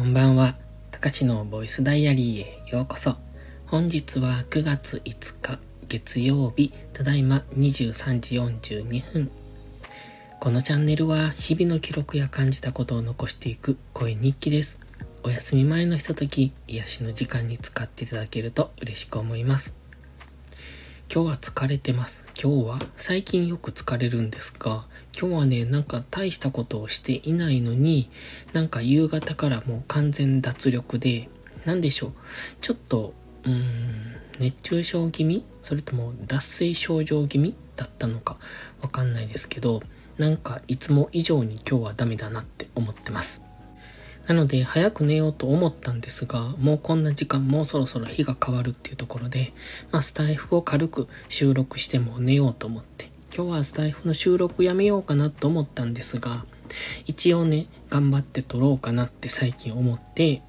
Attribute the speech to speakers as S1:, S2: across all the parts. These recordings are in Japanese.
S1: こんばんは。たかしのボイスダイアリーへようこそ。本日は9月5日月曜日、ただいま23時42分。このチャンネルは日々の記録や感じたことを残していく声日記です。お休み前のひととき、癒しの時間に使っていただけると嬉しく思います。今日は疲れてます。今日は最近よく疲れるんですが、今日はね、なんか大したことをしていないのに、なんか夕方からもう完全脱力で、なんでしょう。ちょっと、うーん、熱中症気味？それとも脱水症状気味だったのか？わかんないですけど、なんかいつも以上に今日はダメだなって思ってます。なので、早く寝ようと思ったんですが、もうこんな時間、もうそろそろ日が変わるっていうところで、まあ、スタイフを軽く収録しても寝ようと思って、今日はスタイフの収録やめようかなと思ったんですが、一応ね、頑張って撮ろうかなって最近思って、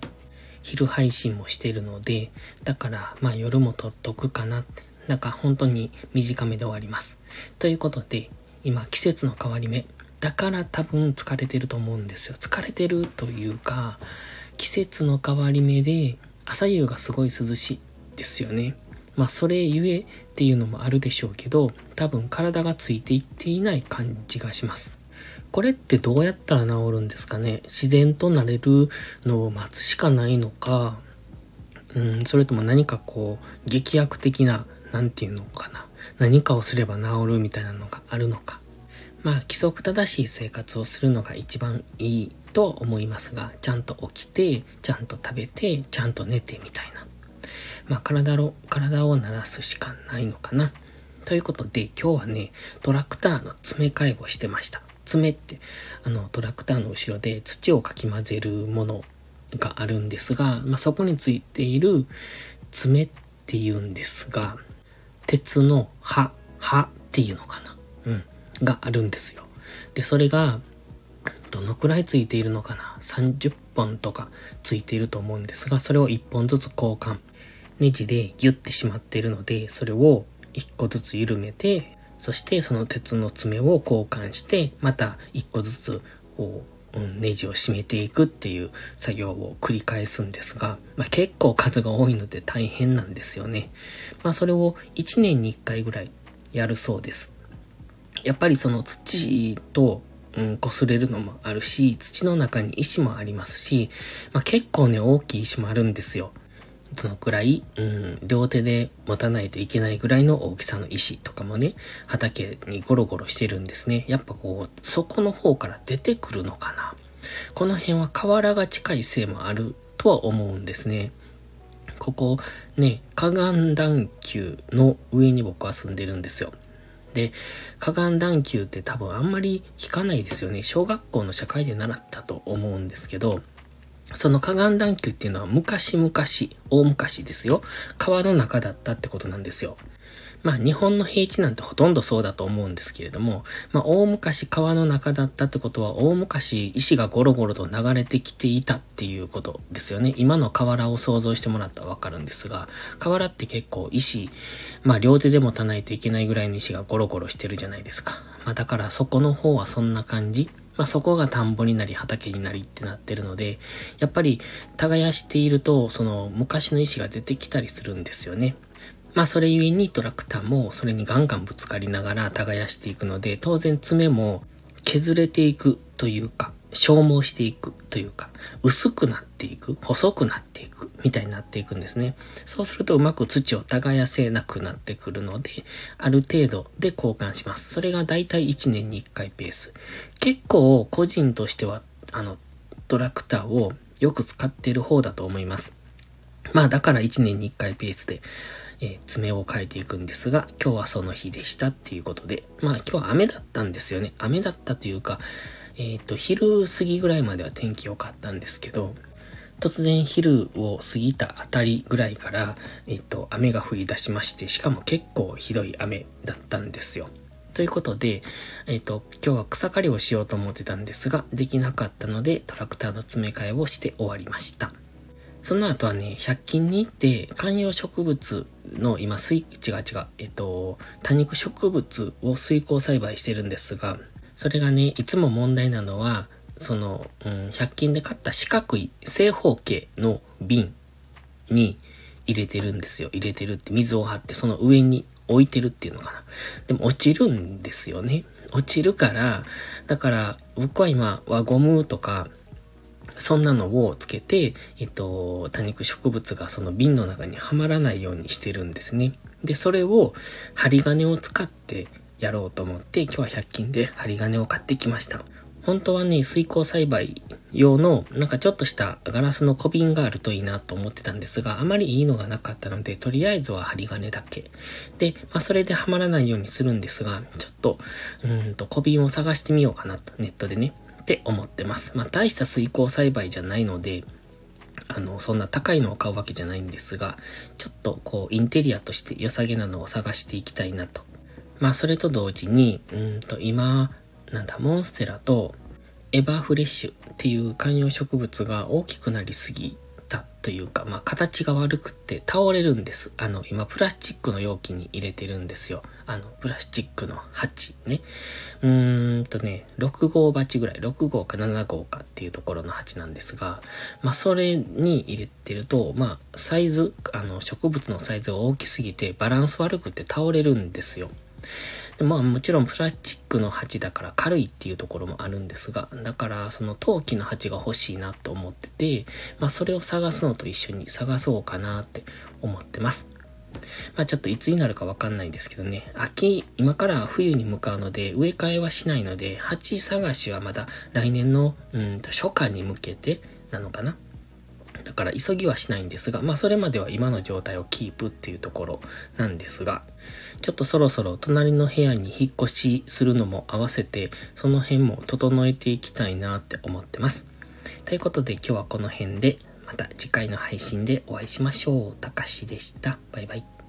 S1: 昼配信もしてるので、だから、まあ夜も撮っとくかなって。なんか本当に短めで終わります。ということで、今季節の変わり目、だから多分疲れてると思うんですよ。疲れてるというか、季節の変わり目で朝夕がすごい涼しいですよね。まあそれゆえっていうのもあるでしょうけど、多分体がついていっていない感じがします。これってどうやったら治るんですかね？自然となれるのを待つしかないのか、うん、それとも何かこう、劇薬的な、なんていうのかな？何かをすれば治るみたいなのがあるのか。まあ、規則正しい生活をするのが一番いいと思いますが、ちゃんと起きて、ちゃんと食べて、ちゃんと寝てみたいな。まあ、体を、体を鳴らすしかないのかな。ということで、今日はね、トラクターの詰め替えをしてました。詰めって、あの、トラクターの後ろで土をかき混ぜるものがあるんですが、まあ、そこについている爪っていうんですが、鉄の刃、刃っていうのかな。があるんですよ。で、それが、どのくらいついているのかな ?30 本とかついていると思うんですが、それを1本ずつ交換。ネジでギュッてしまっているので、それを1個ずつ緩めて、そしてその鉄の爪を交換して、また1個ずつ、こう、うん、ネジを締めていくっていう作業を繰り返すんですが、まあ、結構数が多いので大変なんですよね。まあそれを1年に1回ぐらいやるそうです。やっぱりその土と、うん、擦れるのもあるし、土の中に石もありますし、まあ、結構ね、大きい石もあるんですよ。どのくらい、うん、両手で持たないといけないぐらいの大きさの石とかもね、畑にゴロゴロしてるんですね。やっぱこう、そこの方から出てくるのかな。この辺は河原が近いせいもあるとは思うんですね。ここ、ね、河岸段丘の上に僕は住んでるんですよ。で、河岸段丘って多分あんまり聞かないですよね。小学校の社会で習ったと思うんですけど、その河岸段丘っていうのは昔々、大昔ですよ。川の中だったってことなんですよ。まあ日本の平地なんてほとんどそうだと思うんですけれども、まあ大昔川の中だったってことは大昔石がゴロゴロと流れてきていたっていうことですよね。今の河原を想像してもらったらわかるんですが、河原って結構石、まあ両手で持たないといけないぐらいの石がゴロゴロしてるじゃないですか。まあだからそこの方はそんな感じ。まあそこが田んぼになり畑になりってなってるので、やっぱり耕していると、その昔の石が出てきたりするんですよね。まあそれゆえにトラクターもそれにガンガンぶつかりながら耕していくので、当然爪も削れていくというか、消耗していくというか、薄くなっていく、細くなっていく、みたいになっていくんですね。そうするとうまく土を耕せなくなってくるので、ある程度で交換します。それがだいたい1年に1回ペース。結構個人としては、あの、トラクターをよく使っている方だと思います。まあだから1年に1回ペースでえ、爪を変えていくんですが、今日はその日でしたっていうことで、まあ今日は雨だったんですよね。雨だったというか、えっ、ー、と、昼過ぎぐらいまでは天気良かったんですけど、突然昼を過ぎたあたりぐらいから、えっ、ー、と、雨が降り出しまして、しかも結構ひどい雨だったんですよ。ということで、えっ、と、今日は草刈りをしようと思ってたんですが、できなかったので、トラクターの詰め替えをして終わりました。その後はね、100均に行って、観葉植物の今、水、違う違う、えっと、多肉植物を水耕栽培してるんですが、それがね、いつも問題なのは、その、うん、100均で買った四角い正方形の瓶に入れてるんですよ。入れてるって水を張ってその上に置いてるっていうのかな。でも落ちるんですよね。落ちるから、だから僕は今輪ゴムとかそんなのをつけて、えっと、多肉植物がその瓶の中にはまらないようにしてるんですね。で、それを針金を使ってやろうと思って、今日は100均で針金を買ってきました。本当はね、水耕栽培用のなんかちょっとしたガラスの小瓶があるといいなと思ってたんですが、あまりいいのがなかったので、とりあえずは針金だけ。で、まあそれではまらないようにするんですが、ちょっと、うんと小瓶を探してみようかなと、ネットでね、って思ってます。まあ大した水耕栽培じゃないので、あの、そんな高いのを買うわけじゃないんですが、ちょっとこう、インテリアとして良さげなのを探していきたいなと。まあそれと同時に、うんと今、なんだ、モンステラとエバーフレッシュっていう観葉植物が大きくなりすぎというか、まあ形が悪くて倒れるんです。あの、今プラスチックの容器に入れてるんですよ。あの、プラスチックの鉢ね。うーんとね、6号鉢ぐらい、6号か7号かっていうところの鉢なんですが、まあそれに入れてると、まあサイズ、あの植物のサイズが大きすぎてバランス悪くて倒れるんですよ。まあもちろんプラスチックの鉢だから軽いっていうところもあるんですが、だからその陶器の鉢が欲しいなと思ってて、まあそれを探すのと一緒に探そうかなって思ってます。まあちょっといつになるかわかんないんですけどね、秋、今から冬に向かうので植え替えはしないので、鉢探しはまだ来年のうんと初夏に向けてなのかな。だから急ぎはしないんですが、まあそれまでは今の状態をキープっていうところなんですが、ちょっとそろそろ隣の部屋に引っ越しするのも合わせて、その辺も整えていきたいなって思ってます。ということで今日はこの辺で、また次回の配信でお会いしましょう。たかしでした。バイバイ。